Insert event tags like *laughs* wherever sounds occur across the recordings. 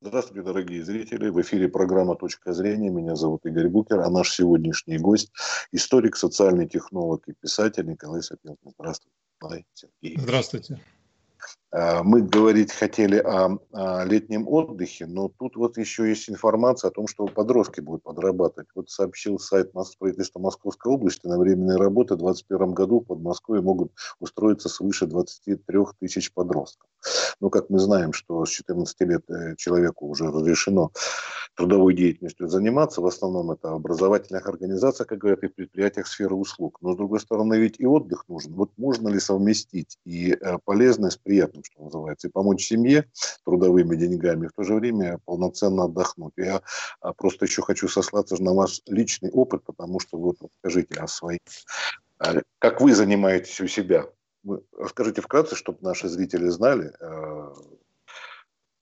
Здравствуйте, дорогие зрители. В эфире программа «Точка зрения». Меня зовут Игорь Букер, а наш сегодняшний гость – историк, социальный технолог и писатель Николай Сапилкин. Здравствуйте, Николай. Здравствуйте. А, мы говорить хотели о, о летнем отдыхе, но тут вот еще есть информация о том, что подростки будут подрабатывать. Вот сообщил сайт правительства Московской области на временной работы в 2021 году в Подмосковье могут устроиться свыше 23 тысяч подростков. Но как мы знаем, что с 14 лет э, человеку уже разрешено трудовой деятельностью заниматься, в основном это образовательных организациях, как говорят, и предприятиях сферы услуг. Но с другой стороны, ведь и отдых нужен. Вот можно ли совместить и э, полезное с приятным, что называется, и помочь семье трудовыми деньгами, и в то же время полноценно отдохнуть. Я а, просто еще хочу сослаться на ваш личный опыт, потому что вот скажите о своих. А, как вы занимаетесь у себя? Расскажите вкратце, чтобы наши зрители знали, э,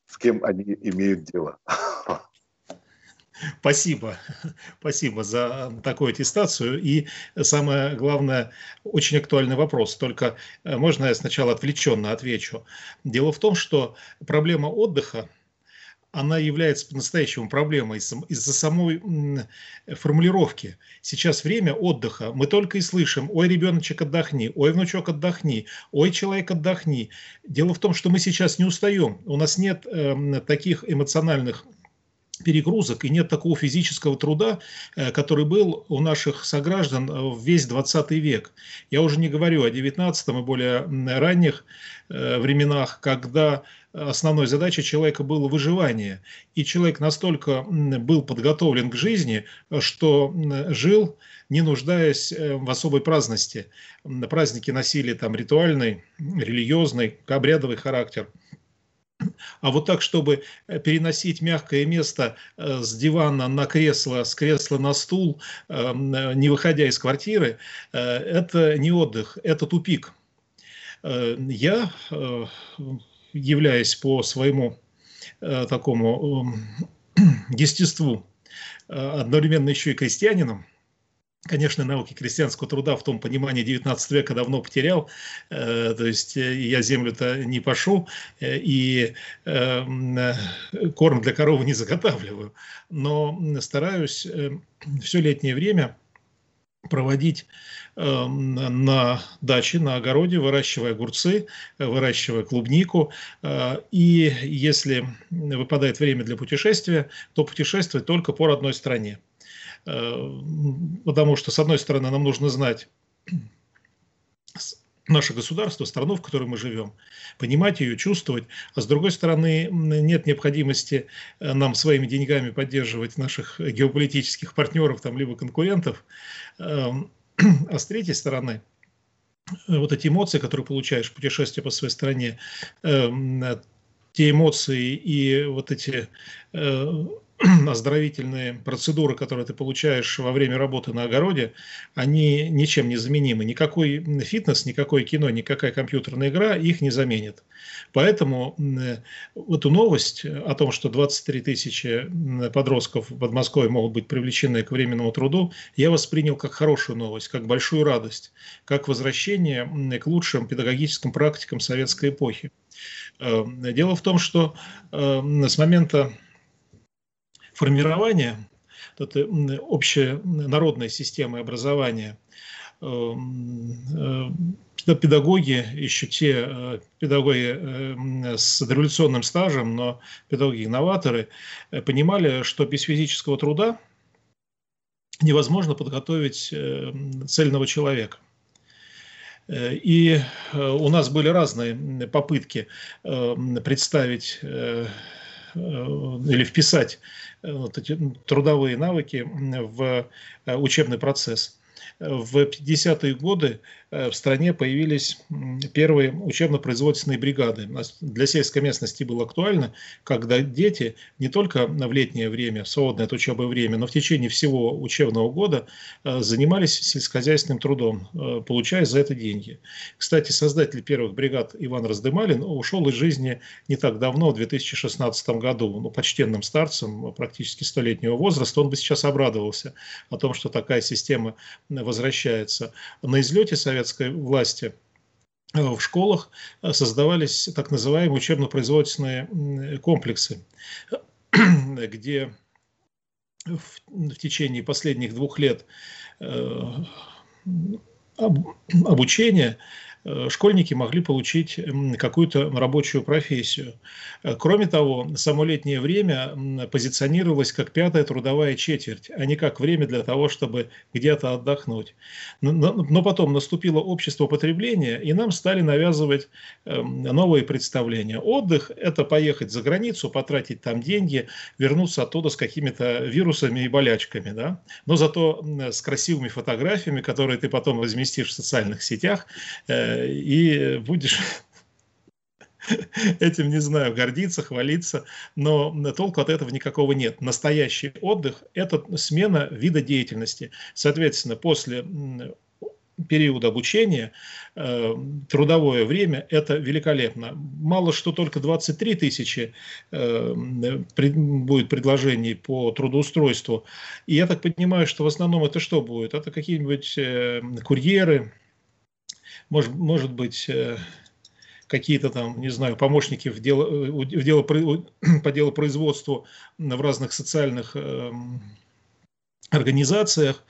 с кем они имеют дело. Спасибо. Спасибо за такую аттестацию. И самое главное, очень актуальный вопрос. Только э, можно я сначала отвлеченно отвечу. Дело в том, что проблема отдыха, она является по-настоящему проблемой из-за самой формулировки. Сейчас время отдыха. Мы только и слышим, ой, ребеночек, отдохни, ой, внучок, отдохни, ой, человек, отдохни. Дело в том, что мы сейчас не устаем. У нас нет э, таких эмоциональных перегрузок и нет такого физического труда, э, который был у наших сограждан э, в весь 20 век. Я уже не говорю о 19 и более ранних э, временах, когда основной задачей человека было выживание. И человек настолько был подготовлен к жизни, что жил, не нуждаясь в особой праздности. Праздники носили там ритуальный, религиозный, обрядовый характер – *laughs* а вот так, чтобы э, переносить мягкое место э, с дивана на кресло, с кресла на стул, э, не выходя из квартиры, это не отдых, это тупик. Я, являясь по своему такому *clears throat* естеству одновременно еще и крестьянином, конечно, науки крестьянского труда в том понимании 19 века давно потерял, э, то есть э, я землю-то не пашу э, и корм для коровы не заготавливаю, но стараюсь все летнее время проводить на даче, на огороде, выращивая огурцы, выращивая клубнику. И если выпадает время для путешествия, то путешествовать только по родной стране. Э, потому что, с одной стороны, нам нужно знать наше государство, страну, в которой мы живем, понимать ее, чувствовать, а с другой стороны, нет необходимости э, нам своими деньгами поддерживать наших геополитических партнеров, там, либо конкурентов, эм, *clears throat* а с третьей стороны, вот эти эмоции, которые получаешь в путешествии по своей стране, эм, те эмоции и вот эти э, *clears throat* оздоровительные процедуры, которые ты получаешь во время работы на огороде, они ничем не заменимы. Никакой фитнес, никакое кино, никакая компьютерная игра их не заменит. Поэтому эту новость о том, что 23 тысячи подростков в Подмосковье могут быть привлечены к временному труду, я воспринял как хорошую новость, как большую радость, как возвращение к лучшим педагогическим практикам советской эпохи. Э, дело в том, что э, с момента формирования это общая народная система образования, эм, э, педагоги, еще те э, педагоги э, с дореволюционным стажем, но педагоги-инноваторы, понимали, что без физического труда невозможно подготовить цельного человека. И у нас были разные попытки представить или вписать вот эти трудовые навыки в э, учебный процесс. В 50-е годы Э, в стране появились первые учебно-производственные бригады. Для сельской местности было актуально, когда дети не только в летнее время, в свободное от учебы время, но в течение всего учебного года э, занимались сельскохозяйственным трудом, э, получая за это деньги. Кстати, создатель первых бригад Иван Раздымалин ушел из жизни не так давно, в 2016 году, ну, почтенным старцем, практически столетнего возраста. Он бы сейчас обрадовался о том, что такая система возвращается. На излете Совет советской власти в школах создавались так называемые учебно-производственные комплексы, *clears throat* где в, в течение последних двух лет обучения Э, школьники могли получить какую-то рабочую профессию. Э, кроме того, само летнее время позиционировалось как пятая трудовая четверть, а не как время для того, чтобы где-то отдохнуть. Но потом наступило общество потребления, и нам стали навязывать эм, новые представления. Отдых – это поехать за границу, потратить там деньги, вернуться оттуда с какими-то вирусами и болячками. Да? Но зато с красивыми фотографиями, которые ты потом разместишь в социальных сетях, э, и будешь *laughs* этим, не знаю, гордиться, хвалиться, но толку от этого никакого нет. Настоящий отдых – это смена вида деятельности. Соответственно, после периода обучения, э, трудовое время – это великолепно. Мало что только 23 тысячи э, будет предложений по трудоустройству. И я так понимаю, что в основном это что будет? Это какие-нибудь э, курьеры, может, может быть, э, какие-то там, не знаю, помощники в дело, в дело, *clears throat* по делу производству в разных социальных эм, организациях.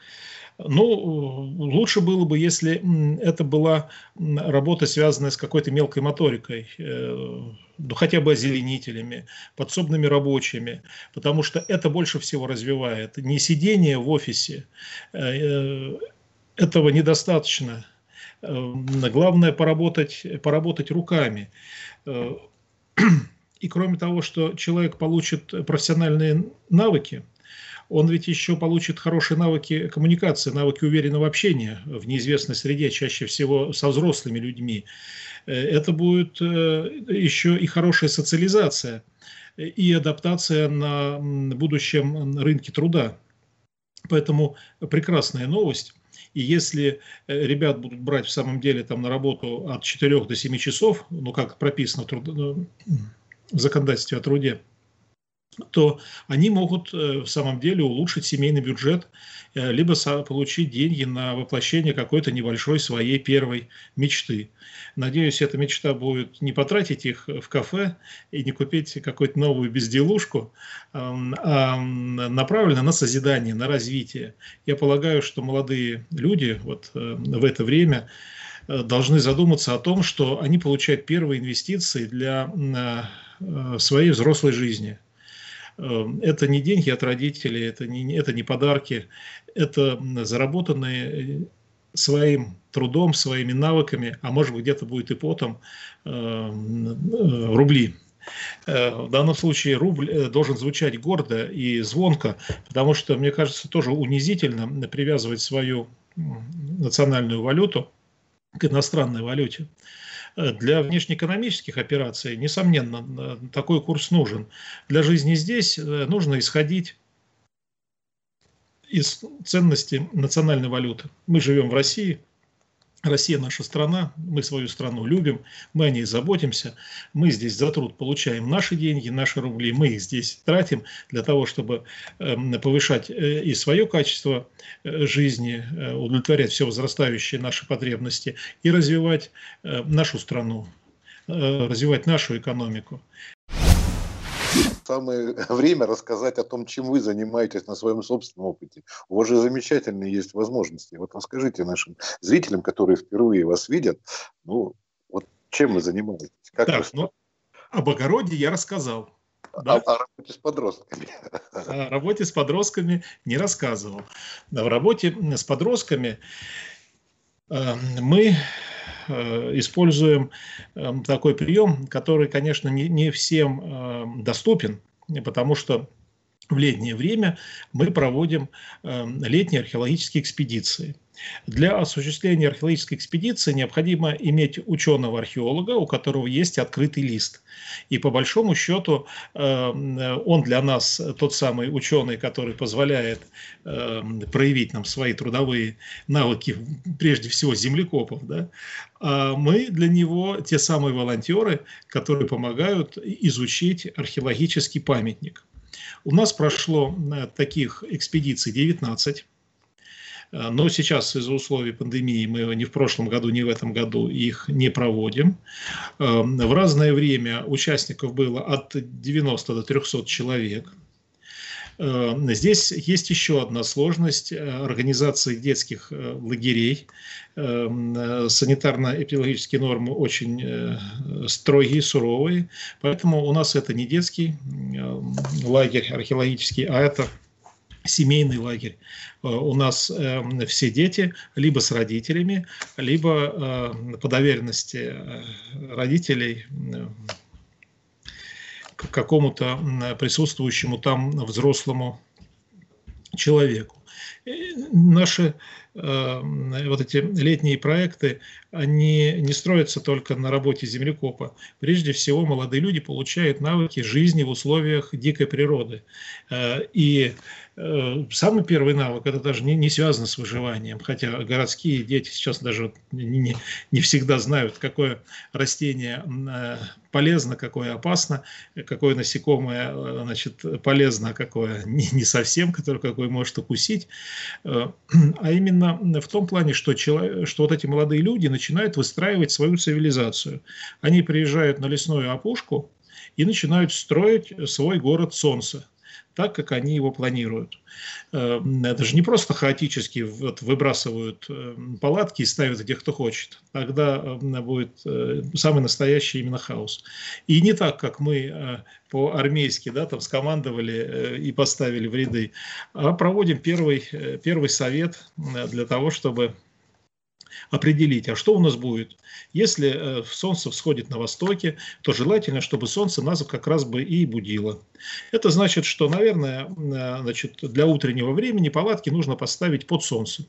Ну, лучше было бы, если это была работа, связанная с какой-то мелкой моторикой, э, ну, хотя бы озеленителями, подсобными рабочими, потому что это больше всего развивает. Не сидение в офисе, э, этого недостаточно главное поработать, поработать руками. Э, *clears throat* и кроме того, что человек получит профессиональные навыки, он ведь еще получит хорошие навыки коммуникации, навыки уверенного общения в неизвестной среде, чаще всего со взрослыми людьми. Э, это будет э, еще и хорошая социализация и адаптация на будущем рынке труда. Поэтому прекрасная новость. И если э, ребят будут брать в самом деле там на работу от 4 до 7 часов, ну как прописано в, труд... В законодательстве о труде, то они могут э, в самом деле улучшить семейный бюджет, э, либо получить деньги на воплощение какой-то небольшой своей первой мечты. Надеюсь, эта мечта будет не потратить их в кафе и не купить какую-то новую безделушку, а направлена на созидание, на развитие. Я полагаю, что молодые люди вот э, в это время должны задуматься о том, что они получают первые инвестиции для своей взрослой жизни – это не деньги от родителей, это не, это не подарки, это заработанные э, своим трудом, своими навыками, а может быть где-то будет и потом, эм, э, рубли. Э, в данном случае рубль должен звучать гордо и звонко, потому что, мне кажется, тоже унизительно привязывать свою национальную валюту к иностранной валюте. Для внешнеэкономических операций, несомненно, такой курс нужен. Для жизни здесь э, нужно исходить из ценности национальной валюты. Мы живем в России, Россия наша страна, мы свою страну любим, мы о ней заботимся, мы здесь за труд получаем наши деньги, наши рубли, мы их здесь тратим для того, чтобы эм, повышать э, и свое качество э, жизни, э, удовлетворять все возрастающие наши потребности и развивать нашу страну, развивать нашу экономику самое время рассказать о том, чем вы занимаетесь на своем собственном опыте. У вас же замечательные есть возможности. Вот расскажите нашим зрителям, которые впервые вас видят, ну, вот чем вы занимаетесь? Как так, вы... ну, об огороде я рассказал. Да? О, о работе с подростками. О работе с подростками не рассказывал. В работе с подростками мы Э, используем эм, такой прием, который, конечно, не, не всем эм, доступен, потому что в летнее время мы проводим эм, летние археологические экспедиции. Для осуществления археологической экспедиции необходимо иметь ученого-археолога, у которого есть открытый лист. И по большому счету он для нас тот самый ученый, который позволяет проявить нам свои трудовые навыки, прежде всего землекопов. Да? А мы для него те самые волонтеры, которые помогают изучить археологический памятник. У нас прошло э, таких экспедиций 19. Но сейчас из-за условий пандемии мы ни в прошлом году, ни в этом году их не проводим. В разное время участников было от 90 до 300 человек. Эм, здесь есть еще одна сложность э, организации детских э, лагерей. Э, санитарно-эпидемиологические нормы очень строгие, суровые, поэтому у нас это не детский лагерь археологический, а это семейный лагерь. У нас все дети либо с родителями, либо по доверенности родителей к какому-то присутствующему там взрослому человеку. Наши э, вот эти летние проекты, они не строятся только на работе землекопа. Прежде всего, молодые люди получают навыки жизни в условиях дикой природы. Э, и Э, самый первый навык это даже не, не связано с выживанием, хотя городские дети сейчас даже не, не всегда знают, какое растение э, полезно, какое опасно, какое насекомое э, значит, полезно, а какое не, не совсем, которое какое может укусить. *clears throat* А именно в том плане, что, человек, что вот эти молодые люди начинают выстраивать свою цивилизацию. Они приезжают на лесную опушку и начинают строить свой город солнца так, как они его планируют. Э, это же не просто хаотически вот выбрасывают э, палатки и ставят где кто хочет. Тогда э, будет самый настоящий именно хаос. И не так, как мы по-армейски да, там скомандовали и поставили в ряды, а проводим первый, первый совет для того, чтобы определить, а что у нас будет. Если э, солнце всходит на востоке, то желательно, чтобы солнце нас как раз бы и будило. Это значит, что, наверное, э, значит, для утреннего времени палатки нужно поставить под солнце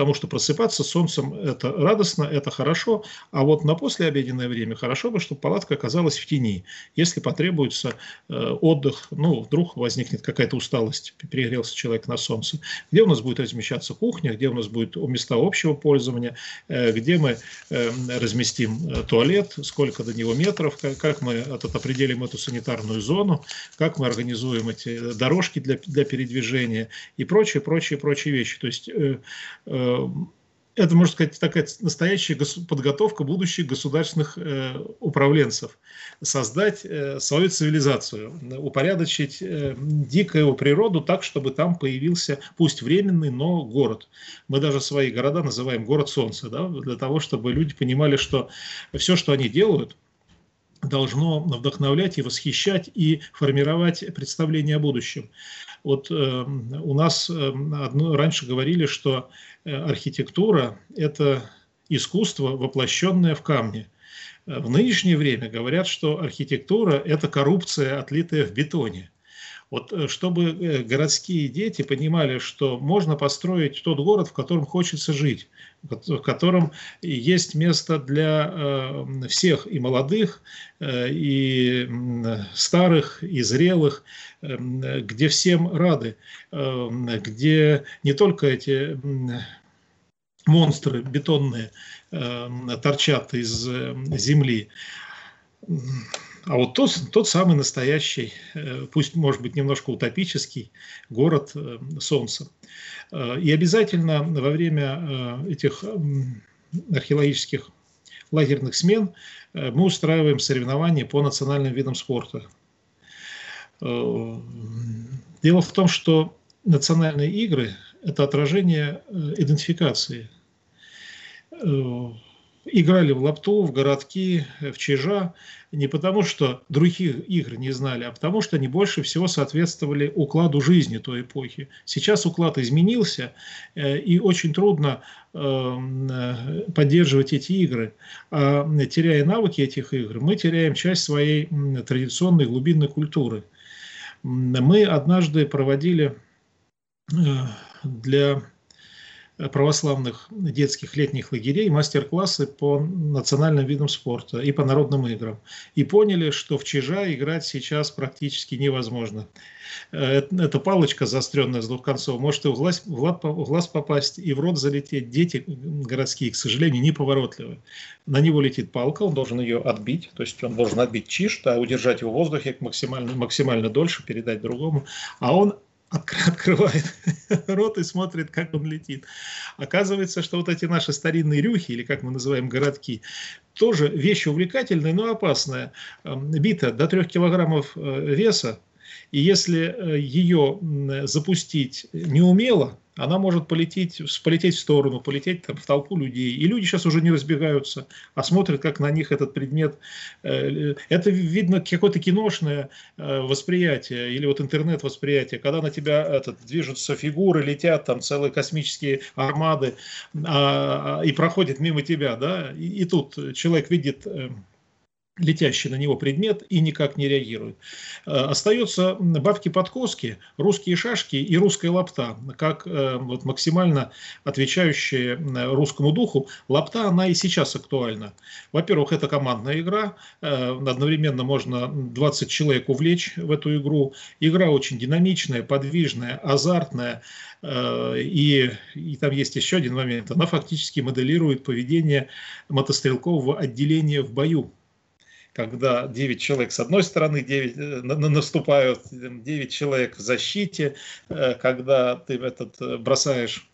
потому что просыпаться солнцем – это радостно, это хорошо, а вот на послеобеденное время хорошо бы, чтобы палатка оказалась в тени. Если потребуется э, отдых, ну, вдруг возникнет какая-то усталость, перегрелся человек на солнце, где у нас будет размещаться кухня, где у нас будет места общего пользования, э, где мы э, разместим туалет, сколько до него метров, как мы этот, определим эту санитарную зону, как мы организуем эти дорожки для, для передвижения и прочие, прочие, прочие вещи. То есть Э, это, можно сказать, такая настоящая подготовка будущих государственных э, управленцев. Создать э, свою цивилизацию, упорядочить дикую природу так, чтобы там появился, пусть временный, но город. Мы даже свои города называем город солнца, да, для того, чтобы люди понимали, что все, что они делают, должно вдохновлять и восхищать и формировать представление о будущем. Вот э, у нас э, одно, раньше говорили, что э, архитектура – это искусство, воплощенное в камне. В нынешнее время говорят, что архитектура – это коррупция, отлитая в бетоне. Вот чтобы городские дети понимали, что можно построить тот город, в котором хочется жить, в котором есть место для э, всех, и молодых, э, и старых, и зрелых, э, где всем рады, где не только эти монстры бетонные торчат из земли, а вот тот, тот самый настоящий, пусть может быть немножко утопический, город Солнца. Э, и обязательно во время э, этих археологических лагерных смен э, мы устраиваем соревнования по национальным видам спорта. Дело в том, что национальные игры – это отражение идентификации. Играли в лапту, в городки, в чижа не потому, что других игр не знали, а потому, что они больше всего соответствовали укладу жизни той эпохи. Сейчас уклад изменился, э, и очень трудно эм, э, поддерживать эти игры. А теряя навыки этих игр, мы теряем часть своей традиционной глубинной культуры. Мы однажды проводили э, для православных детских летних лагерей мастер-классы по национальным видам спорта и по народным играм. И поняли, что в чижа играть сейчас практически невозможно. Э, эта палочка заостренная с двух концов может и в глаз, в глаз попасть, и в рот залететь. Дети городские, к сожалению, неповоротливы. На него летит палка, он должен ее отбить, то есть он должен отбить чиж, а удержать его в воздухе максимально, максимально дольше, передать другому. А он открывает *laughs* рот и смотрит, как он летит. Оказывается, что вот эти наши старинные рюхи, или как мы называем городки, тоже вещь увлекательная, но опасная. Эм, бита до 3 килограммов э, веса, и если э, ее запустить неумело, она может полететь, полететь в сторону, полететь там, в толпу людей. И люди сейчас уже не разбегаются, а смотрят, как на них этот предмет. Э, это, видно, какое-то киношное э, восприятие или вот интернет-восприятие, когда на тебя этот, движутся фигуры, летят там целые космические армады а, а и проходят мимо тебя. Да? И, и тут человек видит летящий на него предмет и никак не реагирует. Э, остается бабки-подкоски, русские шашки и русская лапта, как э, вот, максимально отвечающие русскому духу. Лапта, она и сейчас актуальна. Во-первых, это командная игра, э, одновременно можно 20 человек увлечь в эту игру. Игра очень динамичная, подвижная, азартная, и, и там есть еще один момент. Она фактически моделирует поведение мотострелкового отделения в бою когда 9 человек с одной стороны 9, э, наступают, 9 человек в защите, э, когда ты этот э, бросаешь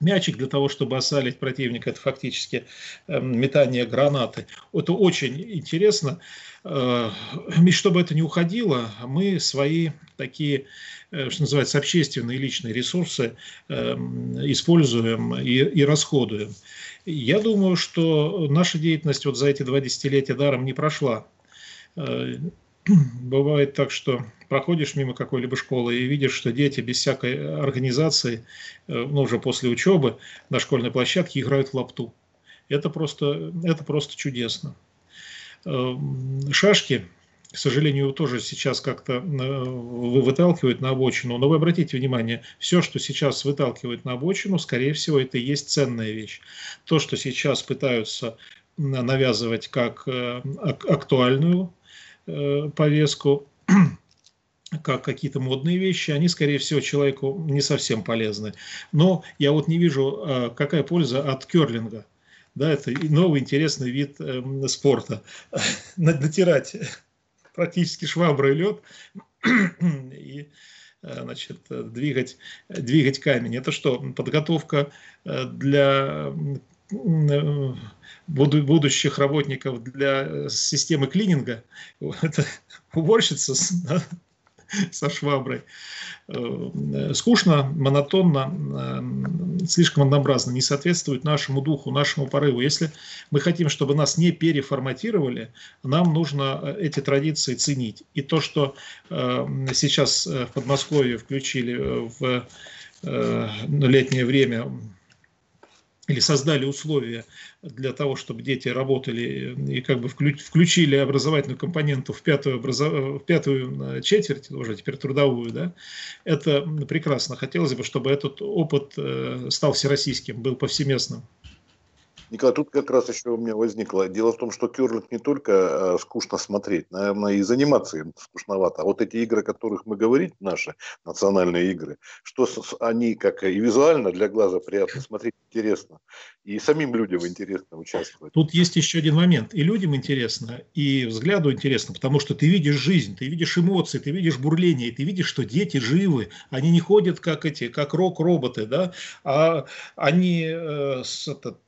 мячик для того, чтобы осалить противника, это фактически метание гранаты. Это очень интересно. И чтобы это не уходило, мы свои такие, что называется, общественные личные ресурсы используем и, и расходуем. Я думаю, что наша деятельность вот за эти два десятилетия даром не прошла. Э, *clears throat* бывает так, что проходишь мимо какой-либо школы и видишь, что дети без всякой организации, э, ну, уже после учебы на школьной площадке играют в лапту. Это просто, это просто чудесно. Э, шашки к сожалению, тоже сейчас как-то э, выталкивают на обочину. Но вы обратите внимание, все, что сейчас выталкивают на обочину, скорее всего, это и есть ценная вещь. То, что сейчас пытаются навязывать как э, актуальную э, повестку, *clears throat* как какие-то модные вещи, они, скорее всего, человеку не совсем полезны. Но я вот не вижу, какая польза от керлинга. Да, это новый интересный вид э, спорта. *laughs* Натирать практически шваброй лед *clears throat* и э, значит, двигать, двигать камень. Это что, подготовка э, для э, будущих работников для системы клининга? *laughs* Это уборщица *laughs* со шваброй. Э, скучно, монотонно, э, слишком однообразно, не соответствует нашему духу, нашему порыву. Если мы хотим, чтобы нас не переформатировали, нам нужно э, эти традиции ценить. И то, что сейчас в Подмосковье включили в летнее время или создали условия для того, чтобы дети работали и как бы включили образовательную компоненту в пятую, образов... в пятую э, четверть, уже теперь трудовую, да, это прекрасно. Хотелось бы, чтобы этот опыт э, стал всероссийским, был повсеместным. Николай, тут как раз еще у меня возникло. Дело в том, что керлинг не только э, скучно смотреть, наверное, и заниматься им скучновато. А вот эти игры, о которых мы говорим, наши национальные игры, что с, они как и визуально для глаза приятно смотреть, интересно. И самим людям интересно участвовать. Тут есть еще один момент. И людям интересно, и взгляду интересно, потому что ты видишь жизнь, ты видишь эмоции, ты видишь бурление, ты видишь, что дети живы. Они не ходят как эти, как рок-роботы, да, а они э, с, этот,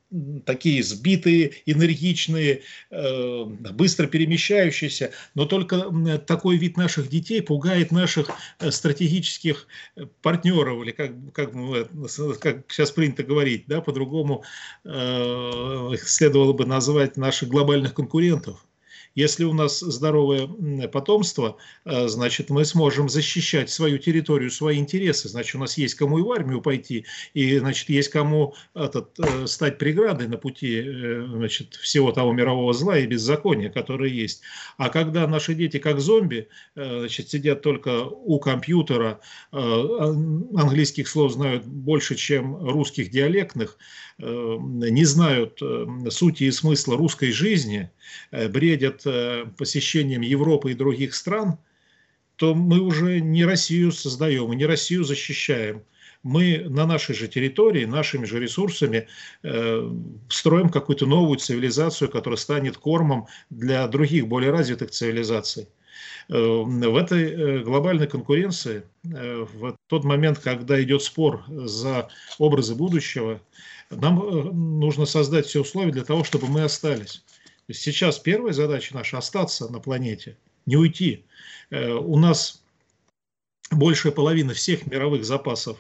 такие сбитые, энергичные, э, быстро перемещающиеся, но только такой вид наших детей пугает наших э, стратегических э, партнеров, или как, как, как сейчас принято говорить, да, по-другому следовало бы назвать наших глобальных конкурентов. Если у нас здоровое потомство, э, значит, мы сможем защищать свою территорию, свои интересы. Значит, у нас есть кому и в армию пойти, и, значит, есть кому этот, э, стать преградой на пути э, значит, всего того мирового зла и беззакония, которые есть. А когда наши дети, как зомби, значит, сидят только у компьютера, английских слов знают больше, чем русских диалектных, не знают сути и смысла русской жизни, бредят Э, посещением Европы и других стран, то мы уже не Россию создаем не Россию защищаем. Мы на нашей же территории, нашими же ресурсами э, строим какую-то новую цивилизацию, которая станет кормом для других более развитых цивилизаций. В этой глобальной конкуренции, в тот момент, когда идет спор за образы будущего, нам нужно создать все условия для того, чтобы мы остались. Сейчас первая задача наша – остаться на планете, не уйти. У нас большая половина всех мировых запасов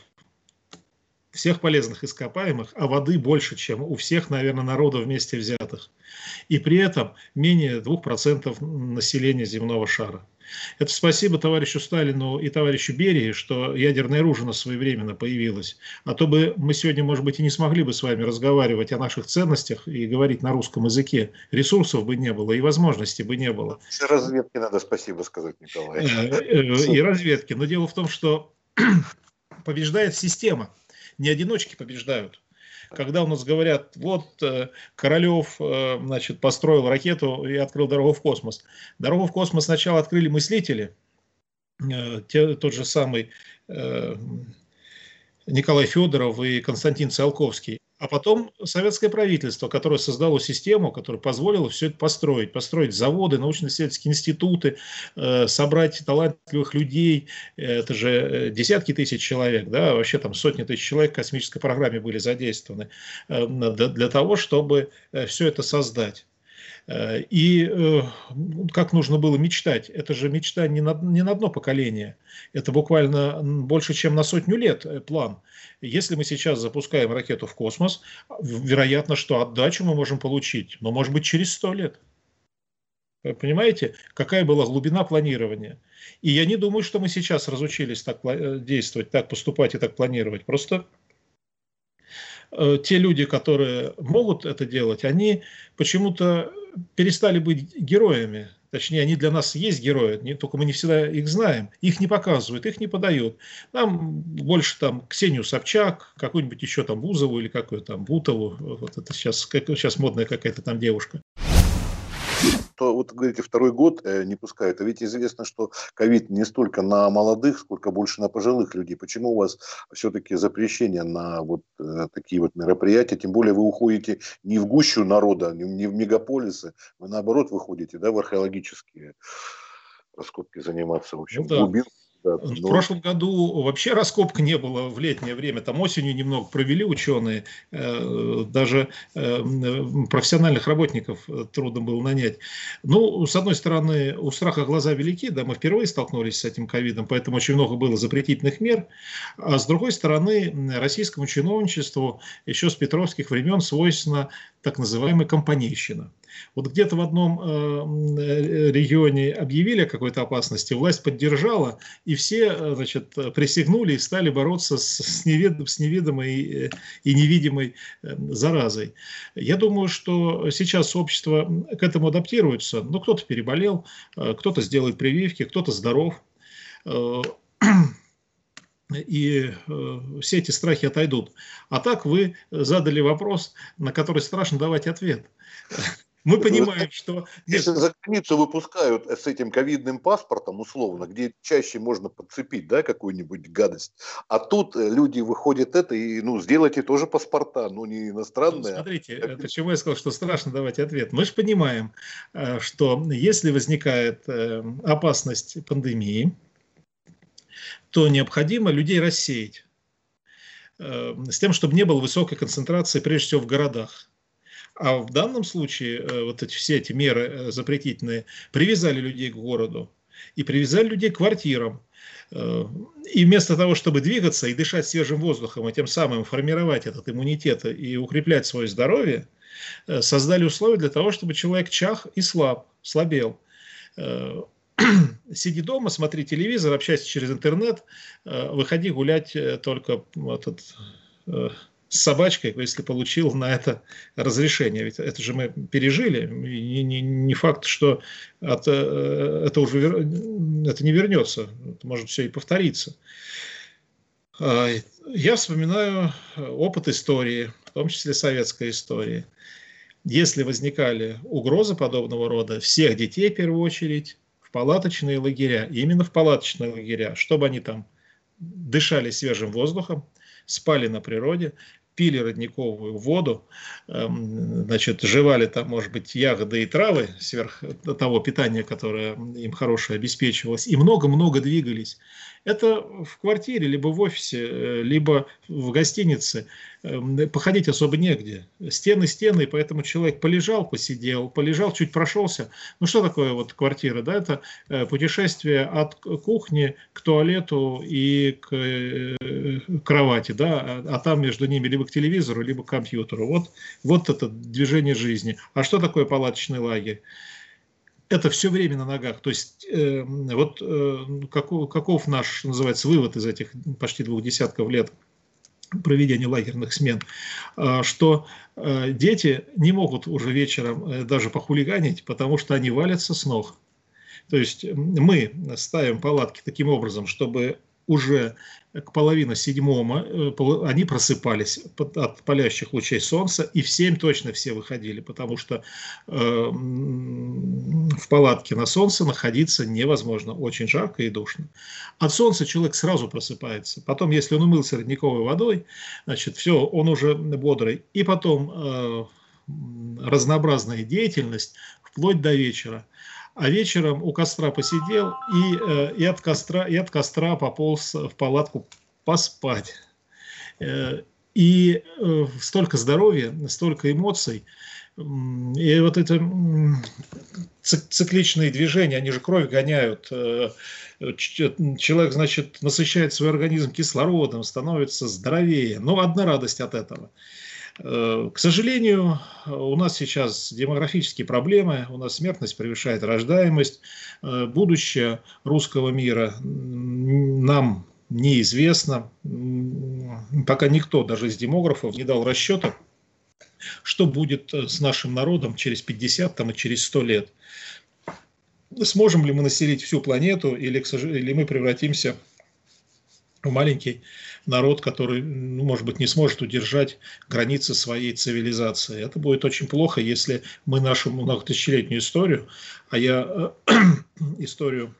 всех полезных ископаемых, а воды больше, чем у всех, наверное, народов вместе взятых. И при этом менее 2% населения земного шара. Это спасибо товарищу Сталину и товарищу Берии, что ядерное оружие своевременно появилось. А то бы мы сегодня, может быть, и не смогли бы с вами разговаривать о наших ценностях и говорить на русском языке. Ресурсов бы не было и возможностей бы не было. Разведке надо спасибо сказать, Николай. Э, э, и разведке. Но дело в том, что *clears throat* побеждает система. Не одиночки побеждают когда у нас говорят, вот э, Королев э, значит, построил ракету и открыл дорогу в космос. Дорогу в космос сначала открыли мыслители, э, те, тот же самый Николай Федоров и Константин Циолковский. А потом советское правительство, которое создало систему, которая позволила все это построить. Построить заводы, научно-исследовательские институты, э, собрать талантливых людей. Это же э, десятки тысяч человек, да, вообще там сотни тысяч человек в космической программе были задействованы э, для, того, чтобы все это создать. Э, и э, как нужно было мечтать? Это же мечта не на, не на одно поколение. Это буквально больше, чем на сотню лет э, план. Если мы сейчас запускаем ракету в космос, вероятно, что отдачу мы можем получить, но может быть через сто лет. Понимаете, какая была глубина планирования? И я не думаю, что мы сейчас разучились так действовать, так поступать и так планировать. Просто те люди, которые могут это делать, они почему-то перестали быть героями. Точнее, они для нас есть герои, только мы не всегда их знаем. Их не показывают, их не подают. Нам больше там Ксению Собчак, какую-нибудь еще там Бузову или какую там Бутову. Вот это сейчас, как, сейчас модная какая-то там девушка что вот говорите, второй год э, не пускают. А ведь известно, что ковид не столько на молодых, сколько больше на пожилых людей. Почему у вас все-таки запрещение на вот э, такие вот мероприятия? Тем более вы уходите не в гущу народа, не в мегаполисы, вы наоборот выходите да, в археологические раскопки заниматься, в общем, ну, да. глубинку да, в ну... прошлом году вообще раскопка не было в летнее время. Там осенью немного провели ученые. Э, даже э, профессиональных работников э, трудно было нанять. Ну, с одной стороны, у страха глаза велики. Да, мы впервые столкнулись с этим ковидом, поэтому очень много было запретительных мер. А с другой стороны, российскому чиновничеству еще с петровских времен свойственно так называемая компанейщина. Вот где-то в одном э, регионе объявили о какой-то опасности, власть поддержала, и все э, значит, присягнули и стали бороться с, с, невед, с неведомой и невидимой э, заразой. Я думаю, что сейчас общество к этому адаптируется. Ну, кто-то переболел, кто-то сделает прививки, кто-то здоров *clears throat* и э, все эти страхи отойдут. А так вы задали вопрос, на который страшно давать ответ. *laughs* Мы понимаем, что... Если за границу выпускают с этим ковидным паспортом, условно, где чаще можно подцепить да, какую-нибудь гадость, а тут э, люди выходят это и, ну, сделайте тоже паспорта, ну, не иностранные. Ну, смотрите, а... почему я сказал, что страшно давать ответ. Мы же понимаем, э, что если возникает опасность пандемии, то необходимо людей рассеять с тем, чтобы не было высокой концентрации, прежде всего, в городах. А в данном случае э, вот эти, все эти меры э, запретительные привязали людей к городу и привязали людей к квартирам. Э, и вместо того, чтобы двигаться и дышать свежим воздухом, и тем самым формировать этот иммунитет и укреплять свое здоровье, создали условия для того, чтобы человек чах и слаб, слабел. *clears throat* Сиди дома, смотри телевизор, общайся через интернет, выходи гулять только этот, с собачкой, если получил на это разрешение. Ведь это же мы пережили. И не, не факт, что от, э, это уже это не вернется. Это может все и повториться. А, я вспоминаю опыт истории, в том числе советской истории. Если возникали угрозы подобного рода, всех детей в первую очередь в палаточные лагеря, именно в палаточные лагеря, чтобы они там дышали свежим воздухом, спали на природе, пили родниковую воду, эм, значит, жевали там, может быть, ягоды и травы сверх того питания, которое им хорошее обеспечивалось, и много-много двигались. Это в квартире, либо в офисе, э, либо в гостинице. Эм, походить особо негде. Стены, стены, поэтому человек полежал, посидел, полежал, чуть прошелся. Ну что такое вот квартира? Да? Это э, путешествие от кухни к туалету и к э, кровати, да? а, а там между ними либо к телевизору, либо к компьютеру. Вот, вот это движение жизни. А что такое палаточный лагерь? это все время на ногах. То есть э, вот э, каков, каков наш, называется, вывод из этих почти двух десятков лет проведения лагерных смен, э, что э, дети не могут уже вечером э, даже похулиганить, потому что они валятся с ног. То есть мы ставим палатки таким образом, чтобы уже к половине седьмого э, они просыпались от палящих лучей солнца, и в семь точно все выходили, потому что э, в палатке на солнце находиться невозможно, очень жарко и душно. От солнца человек сразу просыпается. Потом, если он умылся родниковой водой, значит, все, он уже бодрый. И потом э, разнообразная деятельность вплоть до вечера а вечером у костра посидел и, э, и, от, костра, и от костра пополз в палатку поспать. Э, и э, столько здоровья, столько эмоций. И вот это цикличные движения, они же кровь гоняют. Человек, значит, насыщает свой организм кислородом, становится здоровее. Но одна радость от этого – к сожалению, у нас сейчас демографические проблемы, у нас смертность превышает рождаемость, э, будущее русского мира нам неизвестно. Пока никто, даже из демографов, не дал расчета, что будет э, с нашим народом через 50 там, и через 100 лет. Сможем ли мы населить всю планету или, или мы превратимся маленький народ, который, ну, может быть, не сможет удержать границы своей цивилизации. Это будет очень плохо, если мы нашу многотысячелетнюю историю, а я э, *clears throat* историю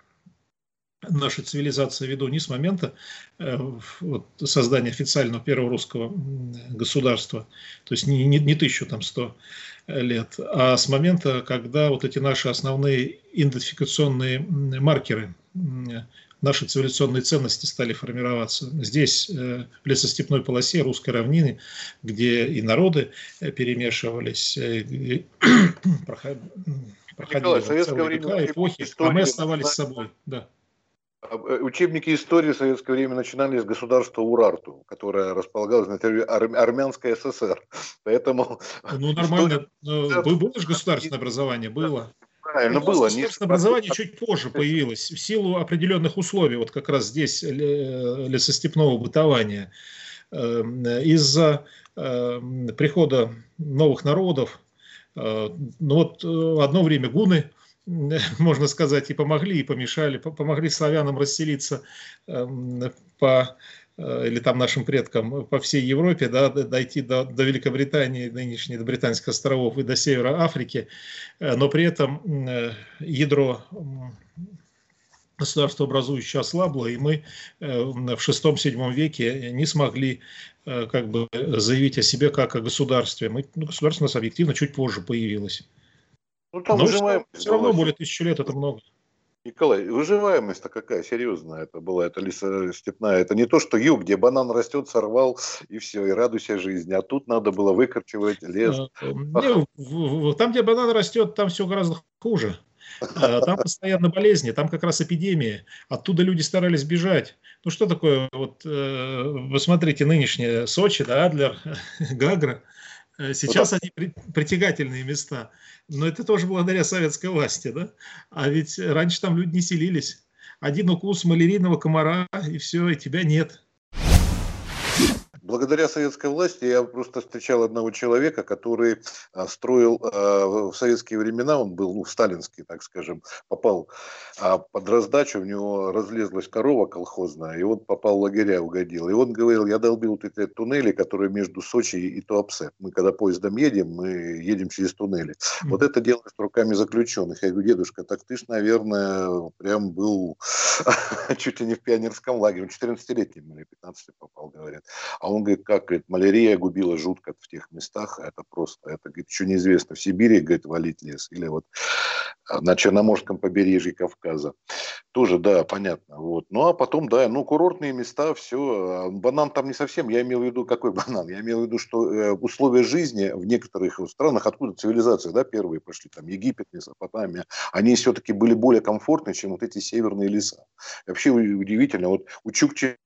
нашей цивилизации веду не с момента э, вот, создания официального первого русского государства, то есть не, не, не 1100 лет, а с момента, когда вот эти наши основные идентификационные маркеры наши цивилизационные ценности стали формироваться. Здесь, э, в лесостепной полосе русской равнины, где и народы э, перемешивались, э, *clears throat* проходили Николай, советское время эпохи, а мы оставались собой. Да. А, учебники истории в советское время начинались с государства Урарту, которое располагалось на территории Армянской ССР. Поэтому... Ну, нормально. *laughs* Было же государственное образование, было правильно было. Государственное образование чуть позже появилось, в силу определенных условий, вот как раз здесь лесостепного бытования. Эм, из-за эм, прихода новых народов, э, ну вот э, одно время гуны, *laughs* можно сказать, и помогли, и помешали, помогли славянам расселиться по Э, или там нашим предкам по всей Европе, да, дойти до, до Великобритании, нынешней, до Британских островов и до Севера Африки, э, но при этом э, ядро государство образующее ослабло, и мы в шестом-седьмом веке не смогли как бы заявить о себе как о государстве. Мы, ну, государство у нас объективно чуть позже появилось. Ну, там Но все равно более тысячи лет это много. Николай, выживаемость-то какая серьезная это была, это лиса степная. Это не то, что юг, где банан растет, сорвал и все, и радуйся жизни. А тут надо было выкорчевать лес. Э, не, там, где банан растет, там все гораздо хуже. Э, там постоянно болезни, там как раз эпидемия. Оттуда люди старались бежать. Ну что такое, вот э, вы смотрите нынешнее Сочи, да, Адлер, *laughs* Гагра. Сейчас вот. они притягательные места. Но это тоже благодаря советской власти, да? А ведь раньше там люди не селились. Один укус малярийного комара, и все, и тебя нет. Благодаря советской власти я просто встречал одного человека, который а, строил а, в советские времена, он был, ну, сталинский, так скажем, попал а, под раздачу, у него разлезлась корова колхозная, и он попал в лагеря, угодил. И он говорил, я долбил вот эти туннели, которые между Сочи и Туапсе. Мы когда поездом едем, мы едем через туннели. Mm-hmm. Вот это делаешь руками заключенных. Я говорю, дедушка, так ты ж, наверное, прям был *laughs* чуть ли не в пионерском лагере. 14-летним или 15 попал. говорят. А он говорит, как, говорит, малярия губила жутко в тех местах, это просто, это, говорит, еще неизвестно, в Сибири, говорит, валить лес, или вот а, на Черноморском побережье Кавказа. Тоже, да, понятно. Вот. Ну, а потом, да, ну, курортные места, все. А, банан там не совсем, я имел в виду, какой *laughs* банан? Я имел в виду, что э, условия жизни в некоторых странах, откуда цивилизации, да, первые пошли, там, Египет, Месопотамия, они все-таки были более комфортны, чем вот эти северные леса. вообще удивительно, вот у Чукчи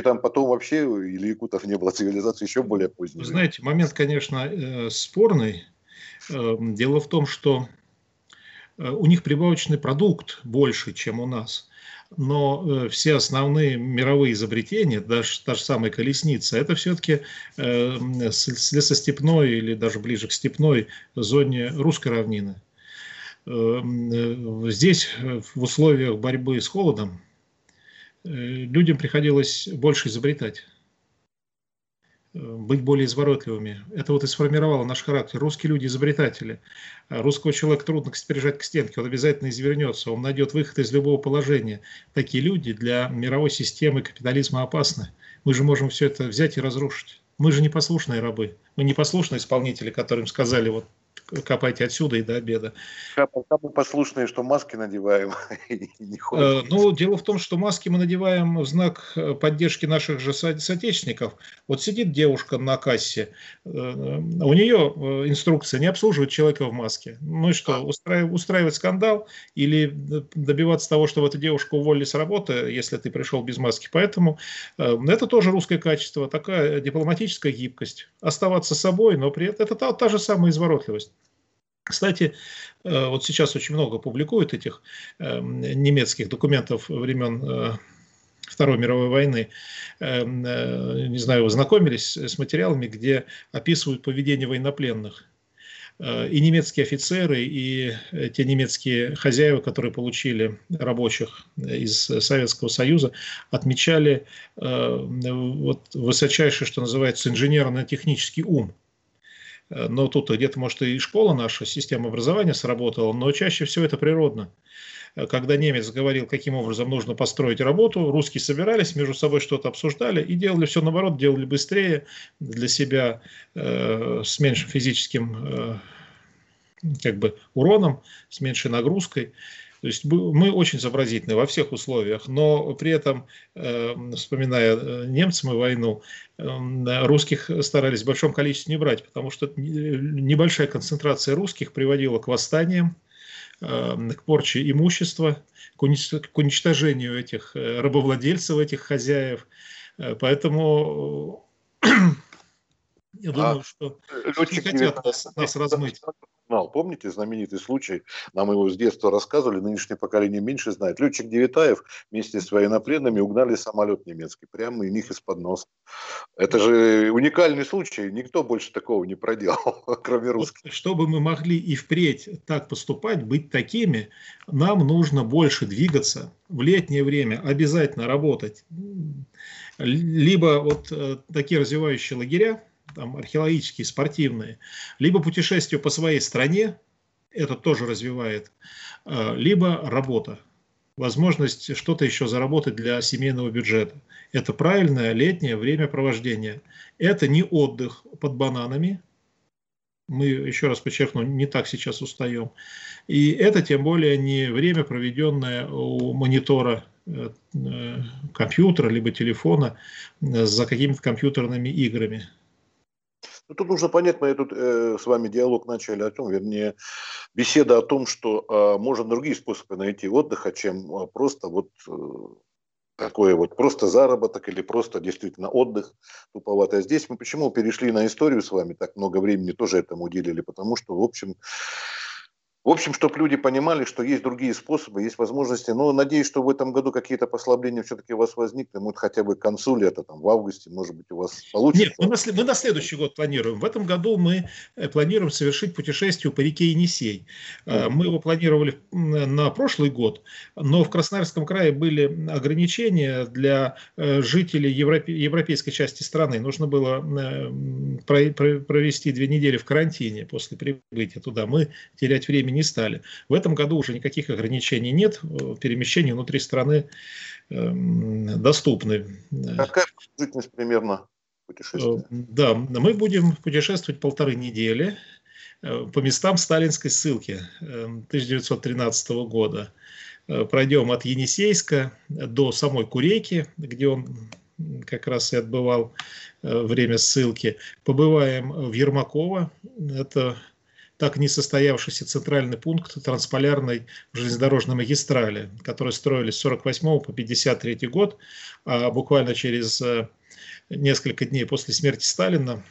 там потом вообще или якутов не было *laughs* цивилизации еще более поздней. Знаете, момент, конечно, э, спорный. Э, дело в том, что э, у них прибавочный продукт больше, чем у нас. Но все основные мировые изобретения, даже та же самая колесница, это все-таки с лесостепной или даже ближе к степной зоне русской равнины. Здесь в условиях борьбы с холодом Э, людям приходилось больше изобретать, э, быть более изворотливыми. Это вот и сформировало наш характер. Русские люди изобретатели. А русского человека трудно прижать к стенке, он обязательно извернется, он найдет выход из любого положения. Такие люди для мировой системы капитализма опасны. Мы же можем все это взять и разрушить. Мы же непослушные рабы. Мы непослушные исполнители, которым сказали, вот копайте отсюда и до обеда. Пока мы послушные, что маски надеваем. *laughs* Э, ну, дело в том, что маски мы надеваем в знак э, поддержки наших же соотечественников. Вот сидит девушка на кассе, э, у нее инструкция не обслуживать человека в маске. Ну и что, устраивать скандал или добиваться того, чтобы эту девушку уволили с работы, если ты пришел без маски. Поэтому это тоже русское качество, такая дипломатическая гибкость. Оставаться собой, но при этом это та, та же самая изворотливость. Кстати, э, вот сейчас очень много публикуют этих эм, немецких документов времен э, Второй мировой войны. Эм, э, не знаю, вы знакомились с материалами, где описывают поведение военнопленных. И немецкие офицеры, и те немецкие хозяева, которые получили рабочих из Советского Союза, отмечали вот высочайший, что называется, инженерно-технический ум – но тут где-то, может, и школа наша, система образования сработала, но чаще всего это природно. Э, когда немец говорил, каким образом нужно построить работу, русские собирались, между собой что-то обсуждали и делали все наоборот, делали быстрее для себя э, с меньшим физическим э, как бы уроном, с меньшей нагрузкой. То есть мы очень сообразительны во всех условиях, но при этом, э, вспоминая э, немцам и войну, э, русских старались в большом количестве не брать, потому что небольшая концентрация русских приводила к восстаниям, к порче имущества, к уничтожению этих рабовладельцев, этих хозяев. Поэтому *clears throat* я думаю, а что не хотят нас, нас размыть знал. Помните знаменитый случай, нам его с детства рассказывали, нынешнее поколение меньше знает. Летчик Девитаев вместе с военнопленными угнали самолет немецкий, прямо у них из-под носа. Это же уникальный случай, никто больше такого не проделал, *laughs* кроме русских. Чтобы мы могли и впредь так поступать, быть такими, нам нужно больше двигаться, в летнее время обязательно работать. Либо вот э, такие развивающие лагеря, там, археологические, спортивные, либо путешествие по своей стране, это тоже развивает, а, либо работа, возможность что-то еще заработать для семейного бюджета. Это правильное летнее времяпровождение. Это не отдых под бананами, мы, еще раз подчеркну, не так сейчас устаем. И это тем более не время, проведенное у монитора э, э, компьютера либо телефона э, за какими-то компьютерными играми. Ну, тут нужно понять, мы тут э, с вами диалог начали о том, вернее, беседа о том, что э, можно другие способы найти отдыха, чем э, просто вот э, такое вот просто заработок или просто действительно отдых туповато. А здесь мы почему перешли на историю с вами, так много времени тоже этому уделили, потому что, в общем, в общем, чтобы люди понимали, что есть другие способы, есть возможности. Но надеюсь, что в этом году какие-то послабления все-таки у вас возникнут. Вот хотя бы к концу лета, там, в августе, может быть, у вас получится. Нет, мы на, мы на следующий год планируем. В этом году мы э, планируем совершить путешествие по реке Енисей. Mm. Мы его планировали на прошлый год, но в Красноярском крае были ограничения для э, жителей европе, европейской части страны. Нужно было провести две недели в карантине после прибытия туда. Мы терять время не стали. В этом году уже никаких ограничений нет, перемещений внутри страны доступны. Какая продолжительность примерно путешествия? Да, мы будем путешествовать полторы недели по местам сталинской ссылки 1913 года. Пройдем от Енисейска до самой Курейки, где он как раз и отбывал время ссылки. Побываем в Ермаково, это так не состоявшийся центральный пункт трансполярной железнодорожной магистрали, которые строились с 48 по 53 год, а буквально через э, несколько дней после смерти Сталина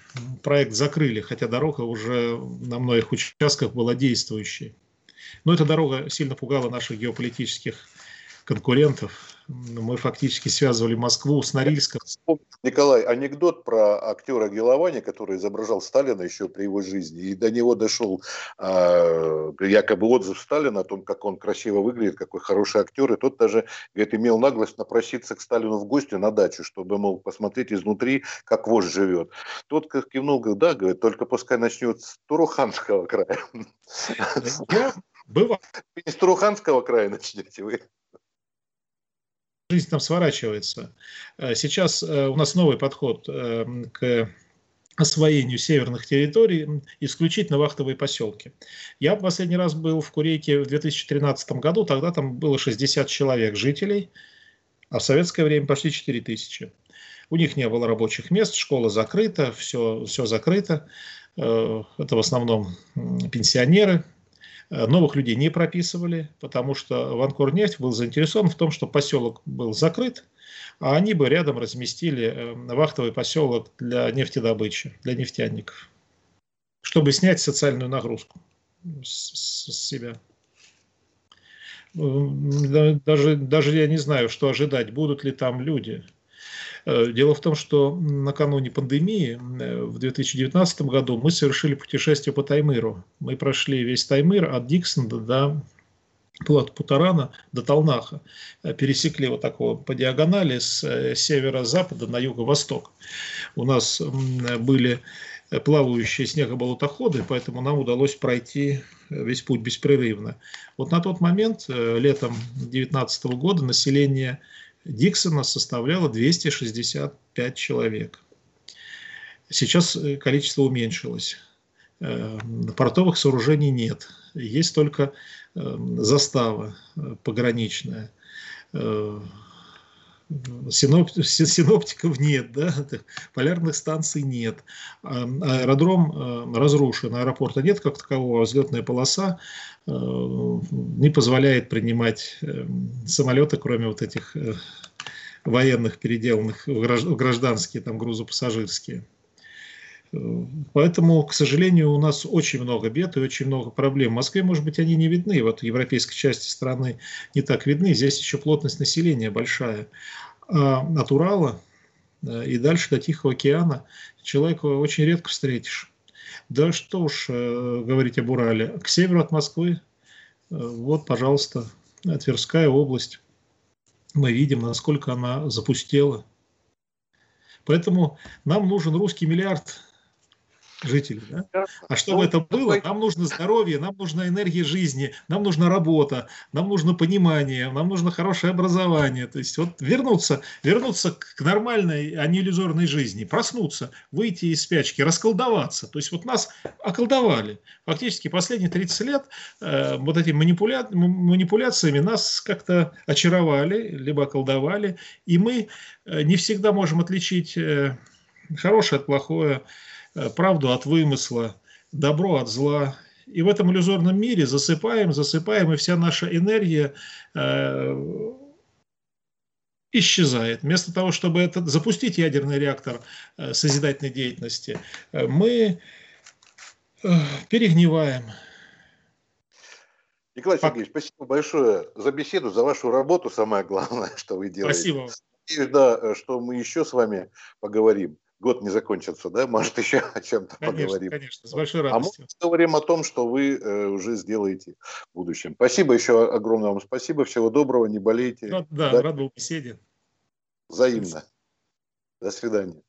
проект закрыли, хотя дорога уже на многих участках была действующей. Но эта дорога сильно пугала наших геополитических конкурентов. Мы фактически связывали Москву с Норильском. Николай, анекдот про актера Геловани, который изображал Сталина еще при его жизни, и до него дошел э, якобы отзыв Сталина о том, как он красиво выглядит, какой хороший актер, и тот даже, говорит, имел наглость напроситься к Сталину в гости на дачу, чтобы, мол, посмотреть изнутри, как вождь живет. Тот как кивнул, говорит, да, говорит, только пускай начнет с Туруханского края. Бывал. С Туруханского края начнете вы жизнь там сворачивается. Э, сейчас э, у нас новый подход э, к освоению северных территорий исключительно вахтовые поселки. Я последний раз был в Курейке в 2013 году, тогда там было 60 человек жителей, а в советское время почти 4 тысячи. У них не было рабочих мест, школа закрыта, все, все закрыто. Это в основном пенсионеры, новых людей не прописывали, потому что Ванкорнефть был заинтересован в том, что поселок был закрыт, а они бы рядом разместили э, вахтовый поселок для нефтедобычи, для нефтяников, чтобы снять социальную нагрузку с, с себя. Даже, даже я не знаю, что ожидать, будут ли там люди. Э, дело в том, что накануне пандемии э, в 2019 году мы совершили путешествие по Таймыру. Мы прошли весь Таймыр от Диксона до Плат Путарана до Талнаха. Э, пересекли вот такого по диагонали с севера-запада на юго-восток. У нас были плавающие снегоболотоходы, поэтому нам удалось пройти весь путь беспрерывно. Вот на тот момент, летом 2019 года, население Диксона составляло 265 человек. Сейчас э, количество уменьшилось. Э, портовых сооружений нет. Есть только э, застава пограничная. Синоптиков нет, да? полярных станций нет, аэродром разрушен, аэропорта нет как такового, взлетная полоса не позволяет принимать самолеты, кроме вот этих военных, переделанных в гражданские, там, грузопассажирские. Поэтому, к сожалению, у нас очень много бед и очень много проблем. В Москве, может быть, они не видны. Вот в европейской части страны не так видны. Здесь еще плотность населения большая. А от Урала э, и дальше до Тихого океана человека очень редко встретишь. Да что уж э, говорить об Урале. К северу от Москвы, э, вот, пожалуйста, Тверская область мы видим, насколько она запустела. Поэтому нам нужен русский миллиард жителей. Да? А чтобы это было, нам нужно здоровье, нам нужна энергия жизни, нам нужна работа, нам нужно понимание, нам нужно хорошее образование. То есть вот вернуться, вернуться к нормальной, а не иллюзорной жизни, проснуться, выйти из спячки, расколдоваться. То есть вот нас околдовали. Фактически последние 30 лет э, вот этими манипуля... манипуляциями нас как-то очаровали, либо околдовали, и мы э, не всегда можем отличить э, хорошее от плохое, Э, правду от вымысла, добро от зла. И в этом иллюзорном мире засыпаем, засыпаем, и вся наша энергия э, исчезает. Вместо того, чтобы это, запустить ядерный реактор э, созидательной деятельности, э, мы э, перегниваем. Николай Сергеевич, спасибо большое за беседу, за вашу работу, самое главное, *laughs* что вы делаете. Спасибо. И да, что мы еще с вами поговорим год не закончится, да, может *laughs* еще о чем-то поговорим. Конечно, с большой радостью. А мы говорим о том, что вы э, уже сделаете в будущем. Спасибо еще огромное вам спасибо, всего доброго, не болейте. Ну, да, да, рад был беседе. Взаимно. До свидания.